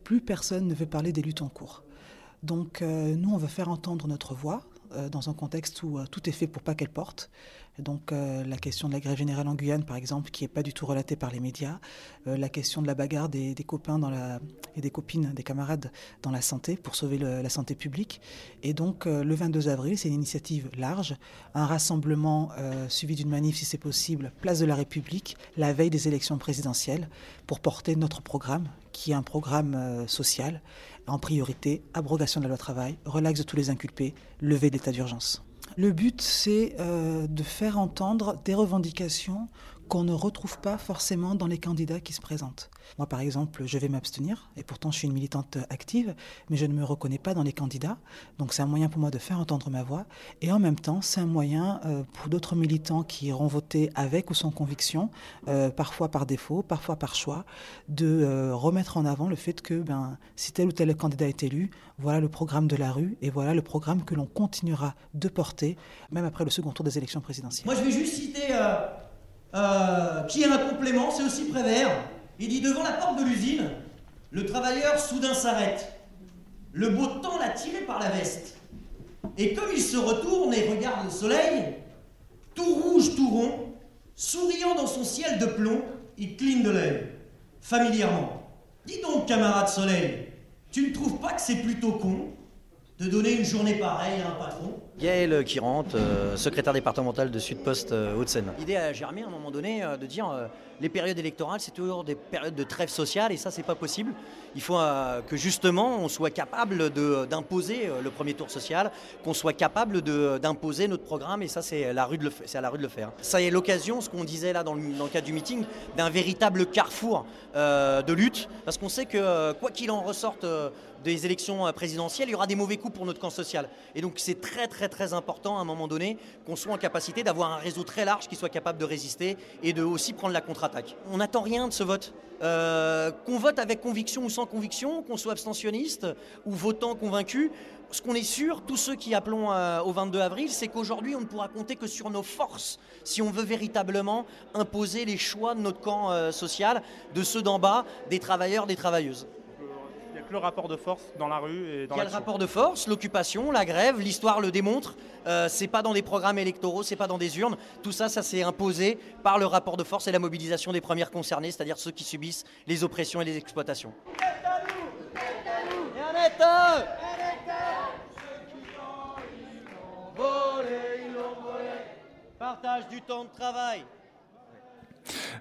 plus personne ne veut parler des luttes en cours. Donc euh, nous, on veut faire entendre notre voix euh, dans un contexte où euh, tout est fait pour pas qu'elle porte. Donc la question de la grève générale en Guyane, par exemple, qui n'est pas du tout relatée par les médias, la question de la bagarre des, copains et des copines, des camarades dans la santé pour sauver la santé publique. Et donc le 22 avril, c'est une initiative large, un rassemblement suivi d'une manif, si c'est possible, place de la République, la veille des élections présidentielles, pour porter notre programme, qui est un programme social en priorité, abrogation de la loi travail, relax de tous les inculpés, levée d'état d'urgence. Le but, c'est euh, de faire entendre des revendications qu'on ne retrouve pas forcément dans les candidats qui se présentent. Moi, par exemple, je vais m'abstenir, et pourtant je suis une militante active, mais je ne me reconnais pas dans les candidats. Donc c'est un moyen pour moi de faire entendre ma voix, et en même temps, c'est un moyen euh, pour d'autres militants qui iront voter avec ou sans conviction, euh, parfois par défaut, parfois par choix, de euh, remettre en avant le fait que ben, si tel ou tel candidat est élu, voilà le programme de la rue, et voilà le programme que l'on continuera de porter, même après le second tour des élections présidentielles. Moi, je vais juste citer qui a un complément, c'est aussi Prévert. Il dit devant la porte de l'usine, le travailleur soudain s'arrête. Le beau temps l'a tiré par la veste. Et comme il se retourne et regarde le soleil, tout rouge, tout rond, souriant dans son ciel de plomb, il cligne de l'œil, familièrement. Dis donc, camarade soleil, tu ne trouves pas que c'est plutôt con de donner une journée pareille à un patron? Gaël qui rentre, euh, secrétaire départemental de Sud-Post euh, Haute-Seine. L'idée a germé à un moment donné euh, de dire les périodes électorales, c'est toujours des périodes de trêve sociale et ça, c'est pas possible. Il faut que justement, on soit capable d'imposer le premier tour social, qu'on soit capable d'imposer notre programme et ça, c'est à la rue de le faire. Ça est l'occasion, ce qu'on disait là dans le, dans le, cadre du meeting, d'un véritable carrefour de lutte parce qu'on sait que quoi qu'il en ressorte des élections présidentielles, il y aura des mauvais coups pour notre camp social. Et donc c'est très très très important à un moment donné qu'on soit en capacité d'avoir un réseau très large qui soit capable de résister et de aussi prendre la contre-attaque. On n'attend rien de ce vote. Euh, qu'on vote avec conviction ou sans conviction, qu'on soit abstentionniste ou votant convaincu, ce qu'on est sûr, tous ceux qui appelons euh, au 22 avril, c'est qu'aujourd'hui, on ne pourra compter que sur nos forces si on veut véritablement imposer les choix de notre camp euh, social, de ceux d'en bas, des travailleurs, des travailleuses. Le rapport de force dans la rue et dans Il y a le rapport de force, l'occupation, la grève, l'histoire le démontre. Euh, c'est pas dans des programmes électoraux, c'est pas dans des urnes. Tout ça, ça s'est imposé par le rapport de force et la mobilisation des premières concernées, c'est-à-dire ceux qui subissent les oppressions et les exploitations. Partage du temps de travail.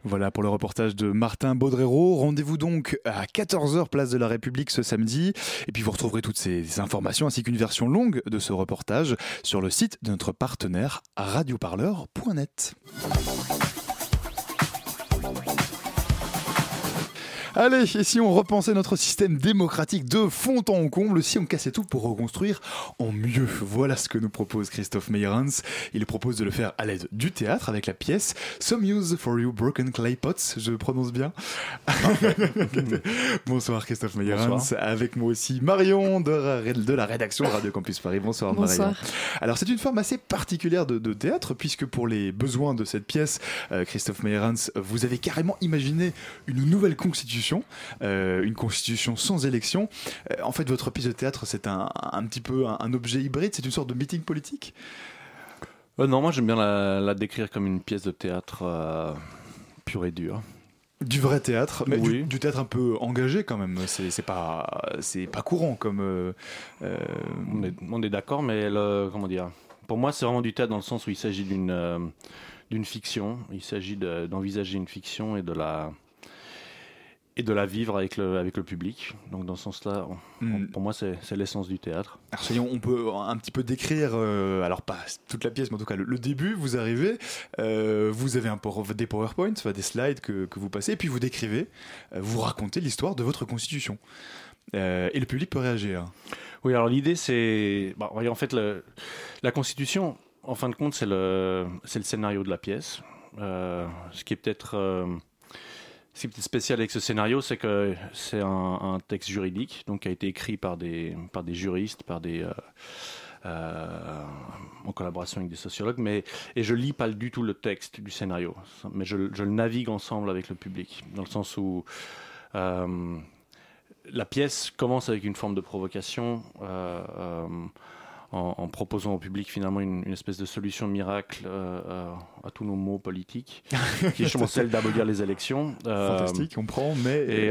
Voilà pour le reportage de Martin Baudrero. Rendez-vous donc à 14h place de la République ce samedi. Et puis vous retrouverez toutes ces informations ainsi qu'une version longue de ce reportage sur le site de notre partenaire radioparleur.net. Allez, et si on repensait notre système démocratique de fond en comble, si on cassait tout pour reconstruire en mieux Voilà ce que nous propose Christophe Meyerhans. Il propose de le faire à l'aide du théâtre avec la pièce Some Use for You Broken Clay Pots, je prononce bien. Bonsoir Christophe Meyerhans, avec moi aussi Marion de, la rédaction de Radio Campus Paris. Bonsoir, Marion. Alors c'est une forme assez particulière de, théâtre puisque pour les besoins de cette pièce, euh, Christophe Meyerhans, vous avez carrément imaginé une nouvelle constitution euh, une constitution sans élection. Euh, en fait, votre pièce de théâtre, c'est un, petit peu un, objet hybride, c'est une sorte de meeting politique? Euh, Non, moi j'aime bien la, décrire comme une pièce de théâtre pure et dure. Du vrai théâtre, mais du, théâtre un peu engagé quand même. C'est pas c'est pas courant comme. On est, on est d'accord, mais le, comment dire? Pour moi, c'est vraiment du théâtre dans le sens où il s'agit d'une d'une fiction. Il s'agit d'envisager une fiction et de la et de la vivre avec le, avec le public. Donc dans ce sens-là, hmm. pour moi, c'est l'essence du théâtre. Alors, on peut un petit peu décrire, euh, alors pas toute la pièce, mais en tout cas le, début, vous arrivez, euh, vous avez un, des PowerPoint, des slides que, que, vous passez, et puis vous décrivez, euh, vous racontez l'histoire de votre constitution. et le public peut réagir. Oui, alors l'idée, c'est... Bah, en fait, le, la constitution, en fin de compte, c'est le, le scénario de la pièce. ce qui est peut-être ce qui est spécial avec ce scénario, c'est que c'est un, texte juridique, donc a été écrit par des, par des juristes, par des, euh, euh, en collaboration avec des sociologues, mais et je lis pas du tout le texte du scénario, mais je, je le navigue ensemble avec le public, dans le sens où euh, la pièce commence avec une forme de provocation en, proposant au public finalement une, espèce de solution miracle euh, euh, à, tous nos maux politiques, qui est celle d'abolir les élections. Euh, Fantastique, on prend, mais... Et,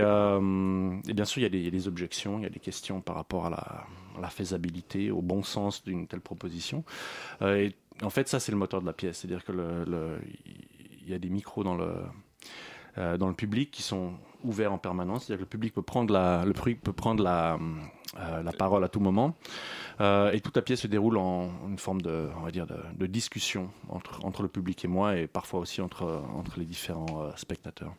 bien sûr, il y, a des, objections, il y a des questions par rapport à la, faisabilité, au bon sens d'une telle proposition. et en fait, ça, c'est le moteur de la pièce. C'est-à-dire que il y a des micros dans le, dans le public qui sont ouverts en permanence. C'est-à-dire que le public peut prendre la, le public peut prendre la, la parole à tout moment. Euh, et toute la pièce se déroule en une forme de, on va dire, de, discussion entre, entre le public et moi, et parfois aussi entre, entre les différents euh, spectateurs.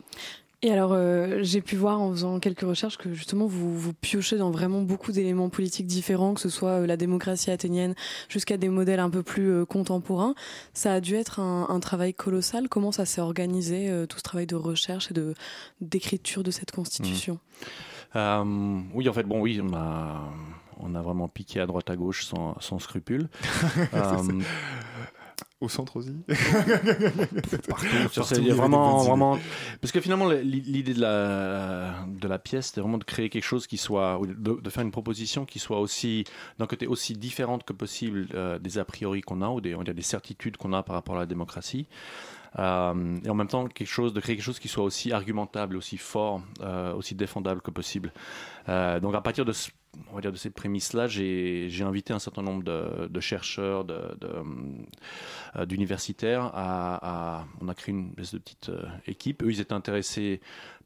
Et alors, euh, j'ai pu voir en faisant quelques recherches que justement vous, vous piochez dans vraiment beaucoup d'éléments politiques différents, que ce soit la démocratie athénienne jusqu'à des modèles un peu plus contemporains. Ça a dû être un, un travail colossal. Comment ça s'est organisé, tout ce travail de recherche et de d'écriture de cette constitution? Mmh. Oui, en fait, bon, oui, on a on a vraiment piqué à droite à gauche sans, sans scrupule. Euh, au centre aussi Partout. vraiment, vraiment... Parce que finalement, l'idée de la, de la pièce, c'était vraiment de créer quelque chose qui soit... De, faire une proposition qui soit aussi, d'un côté, aussi différente que possible euh, des a priori qu'on a, ou des, on des certitudes qu'on a par rapport à la démocratie. Euh, et en même temps quelque chose, de créer quelque chose qui soit aussi argumentable, aussi fort, aussi défendable que possible. donc à partir de ce on va dire de cette prémisse-là, j'ai invité un certain nombre de, chercheurs, euh, d'universitaires. à, on a créé une espèce de petite euh, équipe. Eux, ils étaient intéressés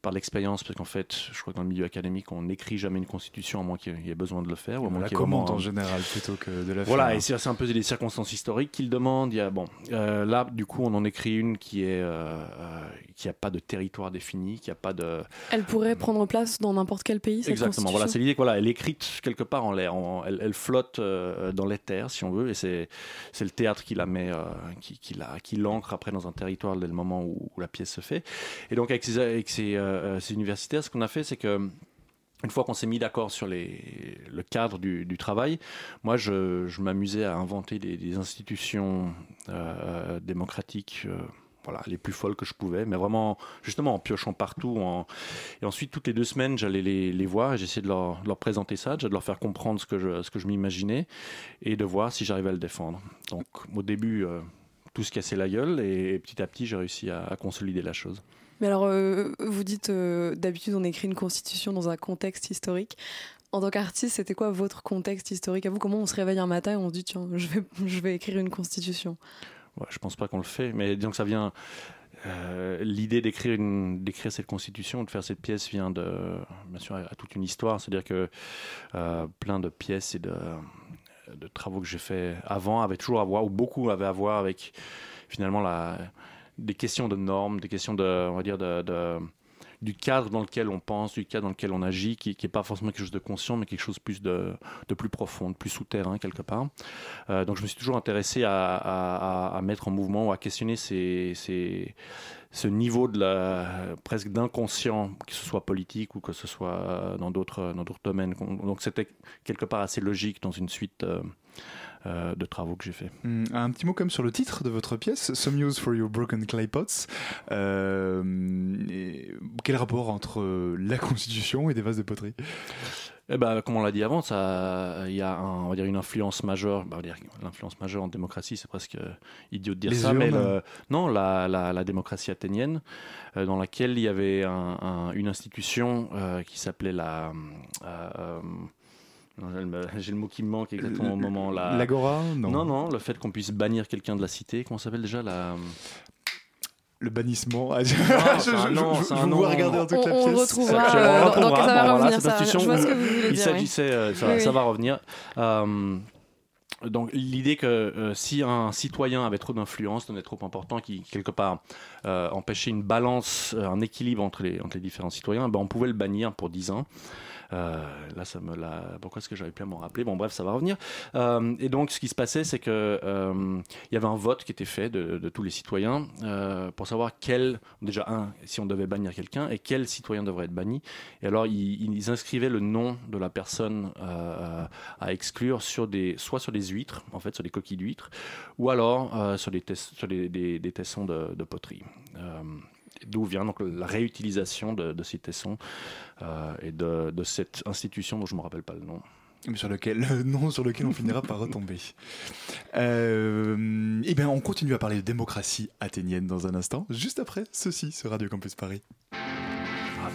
par l'expérience, parce qu'en fait, je crois que dans le milieu académique, on n'écrit jamais une constitution à moins qu'il y ait besoin de le faire. Ou on la commente en général plutôt que de la faire. Voilà, et c'est un peu des circonstances historiques qu'ils demandent. Il y a, bon, euh, là, du coup, on en écrit une qui est euh, qui n'a pas de territoire défini, qui a pas de. Elle pourrait prendre place dans n'importe quel pays. Cette Exactement. Voilà, c'est l'idée. Voilà, elle est quelque part en l'air. Elle, flotte dans les terres, si on veut, et c'est le théâtre qui la met, qui, qui qui l'ancre après dans un territoire dès le moment où, la pièce se fait. Et donc avec ces, avec ces euh, universitaires, ce qu'on a fait, c'est que une fois qu'on s'est mis d'accord sur les, le cadre du, travail, moi je, m'amusais à inventer des, institutions euh, démocratiques, euh, voilà, les plus folles que je pouvais, mais vraiment, justement, en piochant partout. Et ensuite, toutes les deux semaines, j'allais les, les, voir et j'essayais de leur, présenter ça, de leur faire comprendre ce que je, je m'imaginais et de voir si j'arrivais à le défendre. Donc, au début, euh, tout se cassait la gueule et, petit à petit, j'ai réussi à, à, consolider la chose. Mais alors, euh, vous dites, euh, d'habitude, on écrit une constitution dans un contexte historique. En tant qu'artiste, c'était quoi votre contexte historique? À vous Comment on se réveille un matin et on se dit, tiens, je vais, je vais écrire une constitution? Ouais, Je pense pas qu'on le fait, mais disons que ça vient. Euh, L'idée d'écrire cette constitution, de faire cette pièce vient de, bien sûr, à toute une histoire. C'est-à-dire que euh, plein de pièces et de, travaux que j'ai fait avant avaient toujours à voir, ou beaucoup avaient à voir avec finalement des questions de normes, des questions de, on va dire, de du cadre dans lequel on pense, du cadre dans lequel on agit, qui n'est pas forcément quelque chose de conscient, mais quelque chose plus de, plus profond, de plus souterrain quelque part. Euh, donc je me suis toujours intéressé à, mettre en mouvement ou à questionner ce niveau de la, presque d'inconscient, que ce soit politique ou que ce soit dans d'autres domaines. Donc c'était quelque part assez logique dans une suite. Euh, euh, de travaux que j'ai fait. Mmh, un petit mot comme sur le titre de votre pièce, Some Use for Your Broken Clay Pots. Euh, quel rapport entre la Constitution et des vases de poterie? Eh ben, comme on l'a dit avant, il y a un, on va dire une influence majeure. Bah, l'influence majeure en démocratie, c'est presque idiot de dire Les ça, urnes. mais le, non, la, la, la, démocratie athénienne, euh, dans laquelle il y avait un, un, une institution euh, qui s'appelait la. Euh, j'ai le mot qui me manque exactement au moment là. L'agora non. non, non, le fait qu'on puisse bannir quelqu'un de la cité. Comment s'appelle déjà la le bannissement. Non, je, un nom, je, je, un je nom. vous regarder en toute on, la on pièce. le retrouvera. Euh, on le dans, dans, ça va Bon, revenir. voilà, Ça, je vois ce que vous voulez il s'agissait, euh, ça, Oui, ça va revenir. Euh, donc l'idée que euh, si un citoyen avait trop d'influence, devenait trop important, qui quelque part euh, empêchait une balance, euh, un équilibre entre les, entre les différents citoyens, ben, on pouvait le bannir pour 10 ans. Euh, là, ça me l'a. Pourquoi est-ce que j'avais pu à m'en rappeler? Bon, bref, ça va revenir. Euh, et donc, ce qui se passait, c'est que euh, il y avait un vote qui était fait de, tous les citoyens pour savoir quel, déjà un, si on devait bannir quelqu'un et quel citoyen devrait être banni. Et alors, ils, inscrivaient le nom de la personne à exclure sur des, soit sur des huîtres, en fait, sur des coquilles d'huîtres, ou alors sur des, sur des, des- tessons de, poterie. D'où vient donc la réutilisation de, de ces tessons euh, et de, de cette institution dont je ne me rappelle pas le nom. Mais sur lequel, sur lequel on finira par retomber. Euh, eh bien, on continue à parler de démocratie athénienne dans un instant, juste après ceci sur Radio Campus Paris. Ah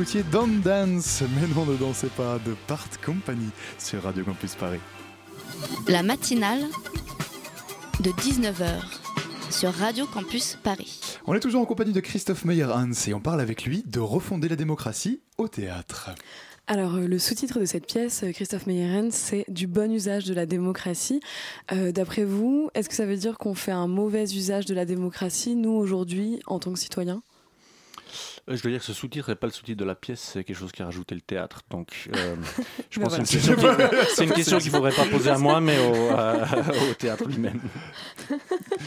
écoutiez Don't Dance, mais non, ne dansez pas, de Part Company sur Radio Campus Paris. La matinale de 19h sur Radio Campus Paris. On est toujours en compagnie de Christophe Meyer-Hans et on parle avec lui de refonder la démocratie au théâtre. Alors, euh, le sous-titre de cette pièce, euh, Christophe Meyeren, c'est Du bon usage de la démocratie. Euh, D'après vous, est-ce que ça veut dire qu'on fait un mauvais usage de la démocratie, nous, aujourd'hui, en tant que citoyens? Euh, Je dois dire que ce sous-titre n'est pas le sous-titre de la pièce, c'est quelque chose qui a rajouté le théâtre. Donc, euh, je Ben pense que voilà. c'est une question qui- c'est une question qu'il ne faudrait pas poser à moi, mais au, euh, au théâtre lui-même.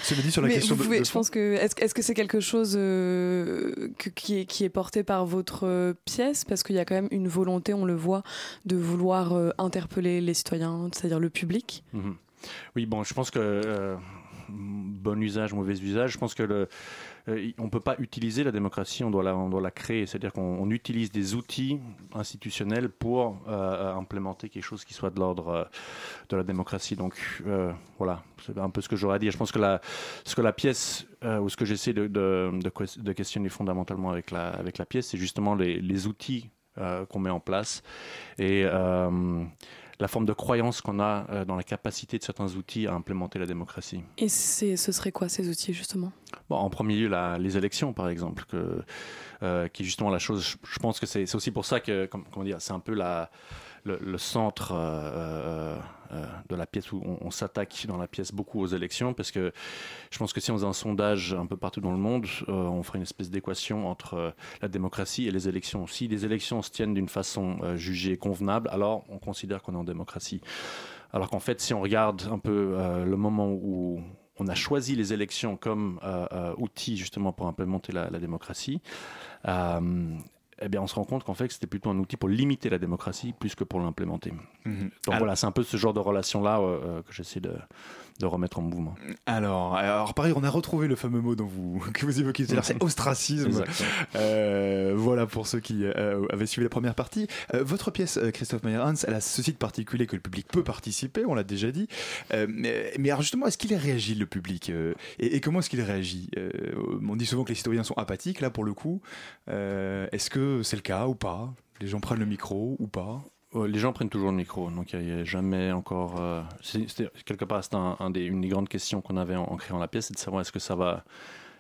Cela dit, sur la Mais question vous de- pouvez- de je pense que est-ce que c'est quelque chose euh, que- qui, est, qui est porté par votre pièce? Parce qu'il y a quand même une volonté, on le voit, de vouloir euh, interpeller les citoyens, c'est-à-dire le public. Mhm. Oui, bon, je pense que euh, bon usage, mauvais usage, je pense que le, euh, on ne peut pas utiliser la démocratie, on doit la, on doit la créer. C'est-à-dire qu'on on utilise des outils institutionnels pour euh, implémenter quelque chose qui soit de l'ordre euh, de la démocratie. Donc euh, voilà, c'est un peu ce que j'aurais à dire. Je pense que la, ce que la pièce, euh, ou ce que j'essaie de, de, de ques- de questionner fondamentalement avec la, avec la pièce, c'est justement les, les outils euh, qu'on met en place. Et euh, la forme de croyance qu'on a euh, dans la capacité de certains outils à implémenter la démocratie. Et ce serait quoi ces outils, justement? Bon, en premier lieu, la- les élections, par exemple, que, euh, qui est justement la chose. Je, pense que c'est aussi pour ça que, comme- comment dire, c'est un peu la, le, le centre euh, de la pièce où on, s'attaque dans la pièce beaucoup aux élections, parce que je pense que si on faisait un sondage un peu partout dans le monde, euh, on ferait une espèce d'équation entre euh, la démocratie et les élections. Si les élections se tiennent d'une façon euh, jugée convenable, alors on considère qu'on est en démocratie. Alors qu'en fait, si on regarde un peu euh, le moment où on a choisi les élections comme euh, euh, outil justement pour implémenter la, la démocratie, euh, eh bien, on se rend compte qu'en fait, c'était plutôt un outil pour limiter la démocratie plus que pour l'implémenter. Mhm. Donc Alors- voilà, c'est un peu ce genre de relation-là euh, euh, que j'essaie de, de remettre en mouvement. Alors, alors, pareil, on a retrouvé le fameux mot dont vous, que vous évoquiez tout à l'heure, c'est ostracisme. Euh, voilà pour ceux qui euh, avaient suivi la première partie. Euh, votre pièce, Christophe Meyer-Hans, elle a ceci de particulier que le public peut participer, on l'a déjà dit. Mais, mais alors justement, est-ce qu'il réagit le public et, et comment est-ce qu'il réagit On dit souvent que les citoyens sont apathiques, là pour le coup. Est-ce que c'est le cas ou pas? Les gens prennent le micro ou pas? Les gens prennent toujours le micro, donc il n'y a, jamais encore. euh, c'est- quelque part, des, une des grandes questions qu'on avait en, créant la pièce, c'est de savoir est-ce que ça va,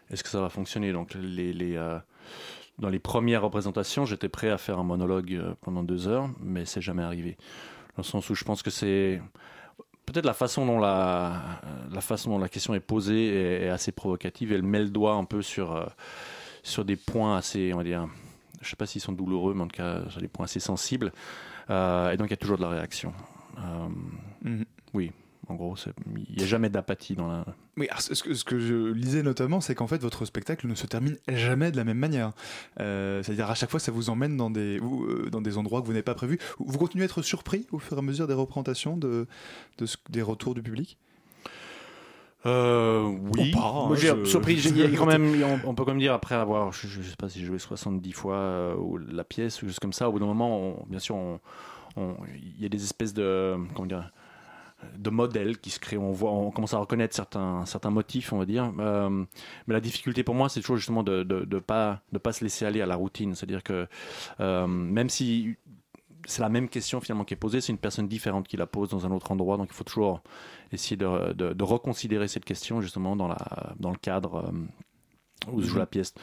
est-ce que ça va fonctionner. Donc euh, dans les premières représentations, j'étais prêt à faire un monologue euh, pendant deux heures, mais c'est jamais arrivé. Dans le sens où je pense que c'est peut-être la façon dont la, question est posée est, assez provocative. Elle met le doigt un peu sur euh, des points assez, on va dire, je sais pas s'ils sont douloureux, mais en tout cas sur des points assez sensibles. Euh, et donc il y a toujours de la réaction. Euh, Mhm. Oui, en gros, il n'y a jamais d'apathie dans la. Oui, alors, ce, que, ce que je lisais notamment, c'est qu'en fait, votre spectacle ne se termine jamais de la même manière. Euh, C'est-à-dire, à chaque fois, ça vous emmène dans des, euh, dans des endroits que vous n'avez pas prévus. Vous continuez à être surpris au fur et à mesure des représentations, de, des retours du public? Euh, oui. Ou pas, hein, Moi, j'ai je- surpris. j'ai- il y a quand même, on, on peut quand même dire après avoir, je, je sais pas si j'ai joué 70 fois euh, ou la pièce ou juste comme ça. Au bout d'un moment, on- bien sûr, on- on- il y a des espèces de, comment dire, de modèles qui se créent. On voit, on commence à reconnaître certains, certains motifs, on va dire. Euh, mais la difficulté pour moi, c'est toujours justement de, de, de pas, de pas se laisser aller à la routine. C'est-à-dire que euh, même si c'est la même question finalement qui est posée, c'est une personne différente qui la pose dans un autre endroit, donc il faut toujours essayer de, de- de reconsidérer cette question justement dans, la, dans le cadre euh, où se joue Mhm. la pièce.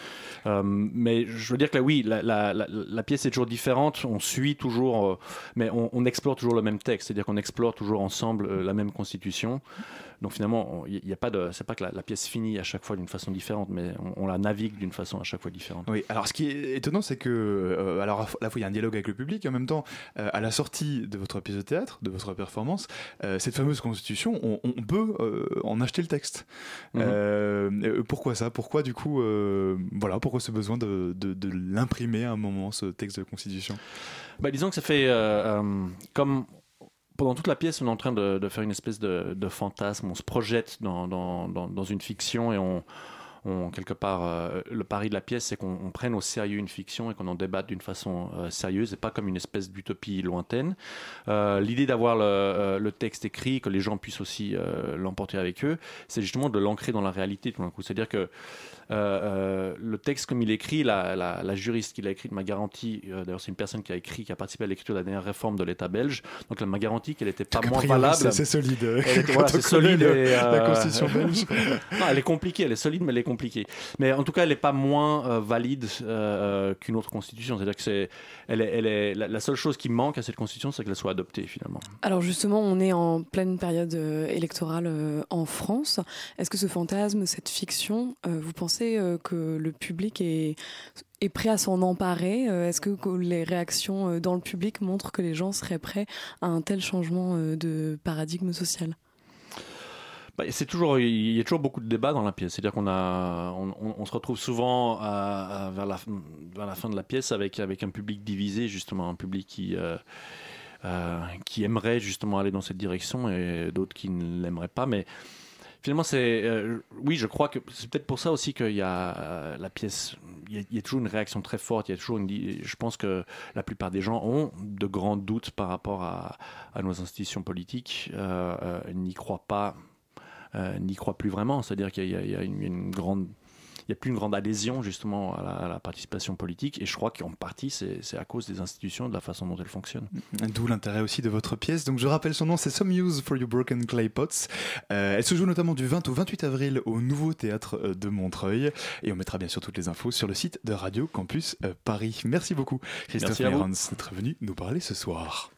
Euh, mais je veux dire que là, oui, la, la- la- la pièce est toujours différente, on suit toujours, euh, mais on, on explore toujours le même texte, c'est-à-dire qu'on explore toujours ensemble euh, la même constitution. Donc finalement, il n'y a pas de, c'est pas que la, la pièce finit à chaque fois d'une façon différente, mais on, on la navigue d'une façon à chaque fois différente. Oui, alors ce qui est étonnant, c'est que, euh, alors à la fois il y a un dialogue avec le public, et en même temps, euh, à la sortie de votre pièce de théâtre, de votre performance, euh, cette fameuse constitution, on, on peut euh, en acheter le texte. Mhm. Pourquoi ça? Pourquoi du coup, voilà, pourquoi ce besoin de, de- de l'imprimer à un moment, ce texte de constitution? Bah, disons que ça fait comme pendant toute la pièce, on est en train de, faire une espèce de, fantasme. On se projette dans, dans, dans, une fiction et on, quelque part, euh, le pari de la pièce, c'est qu'on on prenne au sérieux une fiction et qu'on en débatte d'une façon euh, sérieuse et pas comme une espèce d'utopie lointaine. Euh, L'idée d'avoir le, le texte écrit, que les gens puissent aussi l'emporter avec eux, c'est justement de l'ancrer dans la réalité tout d'un coup. C'est-à-dire que euh, le texte comme il est écrit, la, la- la juriste qui l'a écrit m'a garanti, euh, d'ailleurs c'est une personne qui a écrit, qui a participé à l'écriture de la dernière réforme de l'État belge, donc elle m'a garanti qu'elle n'était pas moins valable. c'est- solide, euh, Elle était- voilà, c'est solide. le- et, la constitution belge. non, elle est compliquée, elle est solide, mais elle est compliquée. Mais en tout cas, elle n'est pas moins euh, valide euh, qu'une autre constitution. C'est-à-dire que c'est, elle est, elle est, la, la seule chose qui manque à cette constitution, c'est qu'elle soit adoptée finalement. Alors justement, on est en pleine période euh, électorale euh, en France. Est-ce que ce fantasme, cette fiction, euh, vous pensez euh, que le public est, prêt à s'en emparer Euh, Est-ce que, les réactions euh, dans le public montrent que les gens seraient prêts à un tel changement de paradigme social? Bah, c'est toujours, il y a toujours beaucoup de débats dans la pièce. C'est-à-dire qu'on a, on, se retrouve souvent vers, la, fin de la pièce avec, avec un public divisé, justement, un public qui, qui aimerait justement aller dans cette direction et d'autres qui ne l'aimeraient pas. Mais finalement, c'est, euh, oui, je crois que c'est peut-être pour ça aussi qu'il y a euh, la pièce. Il y, a, toujours une réaction très forte. Il y a toujours une, je pense que la plupart des gens ont de grands doutes par rapport à, nos institutions politiques, euh, n'y croient pas n'y croient plus vraiment. C'est-à-dire qu'il y a, une grande. Il n'y a plus une grande adhésion justement à la, à la participation politique et je crois qu'en partie c'est à cause des institutions, de la façon dont elles fonctionnent. D'où l'intérêt aussi de votre pièce. Donc je rappelle son nom, c'est Some Use for Your Broken Clay Pots. Euh, elle se joue notamment du 20 au 28 avril au Nouveau Théâtre euh, de Montreuil. Et on mettra bien sûr toutes les infos sur le site de Radio Campus euh, Paris. Merci beaucoup Christophe. Meyrans d'être venu nous parler ce soir.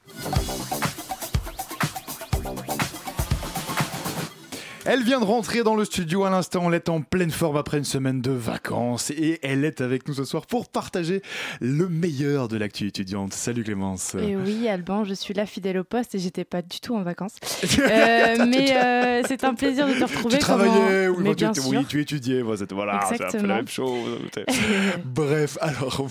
Elle vient de rentrer dans le studio à l'instant, elle est en pleine forme après une semaine de vacances et elle est avec nous ce soir pour partager le meilleur de l'actu étudiante. Salut Clémence. Et oui, Alban, je suis là fidèle au poste et j'étais pas du tout en vacances. Euh, mais euh, c'est un plaisir de te retrouver. Tu travaillais comment- oui, mais tu, bien étais- sûr. oui, tu étudiais, voilà, c'est un peu la même chose. Bref, alors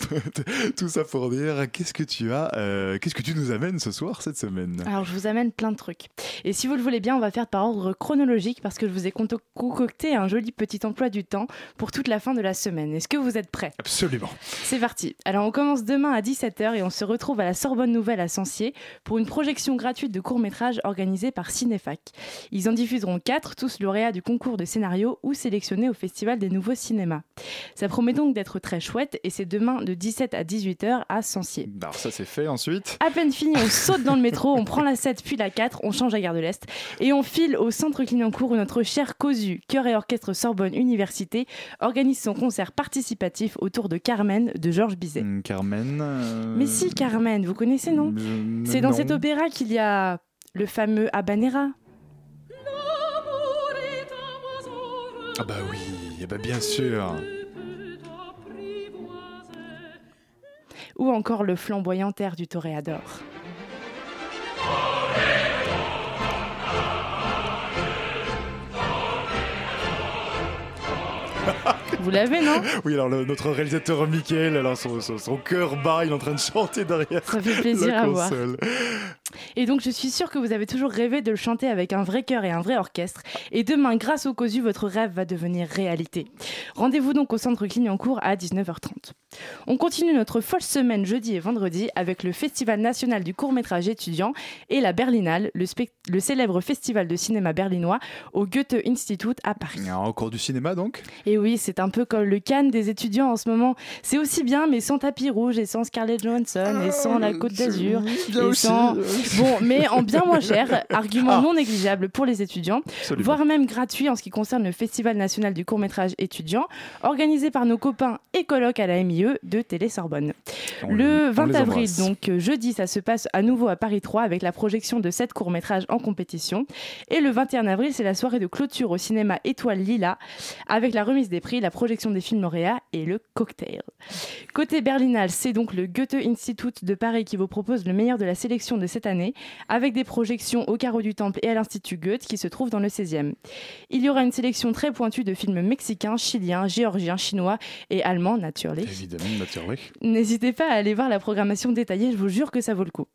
tout ça pour dire, qu'est-ce que tu as, euh, qu'est-ce que tu nous amènes ce soir, cette semaine? Alors, je vous amène plein de trucs. Et si vous le voulez bien, on va faire par ordre chronologique parce que je vous ai concocté un joli petit emploi du temps pour toute la fin de la semaine. Est-ce que vous êtes prêts? Absolument. C'est parti. Alors, on commence demain à 17h et on se retrouve à la Sorbonne Nouvelle à Sancier pour une projection gratuite de courts-métrages organisée par Cinéfac. Ils en diffuseront quatre, tous lauréats du concours de scénario ou sélectionnés au Festival des Nouveaux Cinémas. Ça promet donc d'être très chouette et c'est demain de 17 à 18h à Sancier. Alors ça c'est fait ensuite. À peine fini, on saute dans le métro, on prend la 7 puis la 4, on change à Gare de l'Est et on file au centre Clignancourt où notre cher COSU, chœur et orchestre Sorbonne Université, organise son concert participatif autour de Carmen de Georges Bizet. Hum, Carmen. euh, Mais si, Carmen, vous connaissez, non C'est dans non. cet opéra qu'il y a le fameux Habanera. Ah bah oui, eh bah bien sûr. ou encore le flamboyant air du toréador. Uh, Vous l'avez, non Oui, alors le- notre réalisateur Mickaël, alors son, son, son cœur bat, il est en train de chanter derrière. Ça fait plaisir la à voir. console. Et donc, je suis sûre que vous avez toujours rêvé de le chanter avec un vrai cœur et un vrai orchestre. Et demain, grâce au COSU, votre rêve va devenir réalité. Rendez-vous donc au centre Clignancourt à 19h30. On continue notre folle semaine jeudi et vendredi avec le Festival national du court-métrage étudiant et la Berlinale, le, célèbre festival de cinéma berlinois au Goethe-Institut à Paris. Ah, Encore du cinéma donc? Et oui, c'est un peu comme le Cannes des étudiants en ce moment. C'est aussi bien, mais sans tapis rouge et sans Scarlett Johansson et sans la Côte d'Azur. et aussi, sans... Bon, mais en bien moins cher. Argument Ah. non négligeable pour les étudiants. Absolument. Voire même gratuit en ce qui concerne le Festival national du court-métrage étudiant, organisé par nos copains et colocs à la MIE de Télé Sorbonne. On Le les- on 20 les avril, donc euh, jeudi, ça se passe à nouveau à Paris 3 avec la projection de 7 courts-métrages en compétition. Et le 21 avril, c'est la soirée de clôture au cinéma Étoile Lila avec la remise des prix, la projection des films lauréats et le cocktail. Côté Berlinale, c'est donc le Goethe-Institut de Paris qui vous propose le meilleur de la sélection de cette année avec des projections au Carreau du Temple et à l'Institut Goethe qui se trouve dans le 16e. Il y aura une sélection très pointue de films mexicains, chiliens, géorgiens, chinois et allemands, naturally. Évidemment, naturellement. N'hésitez pas à aller voir la programmation détaillée, je vous jure que ça vaut le coup.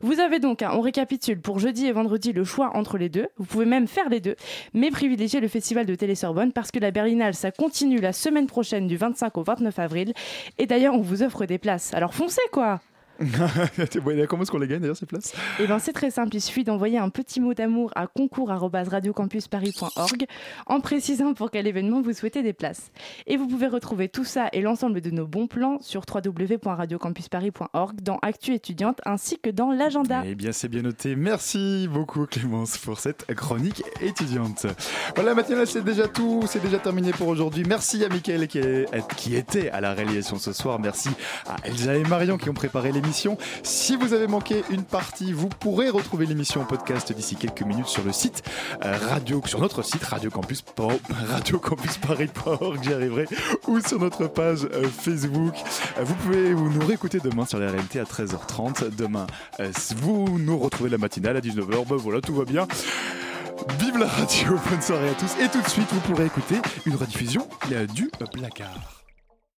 Vous avez donc, hein, on récapitule, pour jeudi et vendredi le choix entre les deux. Vous pouvez même faire les deux, mais privilégiez le festival de Télé-Sorbonne parce que la Berlinale, ça continue la semaine prochaine du 25 au 29 avril. Et d'ailleurs, on vous offre des places. Alors foncez quoi Comment est-ce qu'on les gagne d'ailleurs ces places? Eh ben, c'est très simple, il suffit d'envoyer un petit mot d'amour à concours@radiocampusparis.org en précisant pour quel événement vous souhaitez des places. Et vous pouvez retrouver tout ça et l'ensemble de nos bons plans sur www.radiocampusparis.org dans Actu étudiante ainsi que dans l'agenda. Eh bien, c'est bien noté. Merci beaucoup, Clémence, pour cette chronique étudiante. Voilà, matinale, c'est déjà tout. C'est déjà terminé pour aujourd'hui. Merci à Mickaël qui, est- qui était à la réalisation ce soir. Merci à Elsa et Marion qui ont préparé Si vous avez manqué une partie, vous pourrez retrouver l'émission en podcast d'ici quelques minutes sur le site euh, radio, sur notre site Radio Campus, Po- radiocampusparis.org, j'y arriverai, ou sur notre page euh, Facebook. Euh, Vous pouvez vous nous réécouter demain sur la RMT à 13h30. Demain, vous nous retrouvez la matinale à 19h. Ben voilà, tout va bien. Vive la radio, bonne soirée à tous. Et tout de suite, vous pourrez écouter une rediffusion du placard.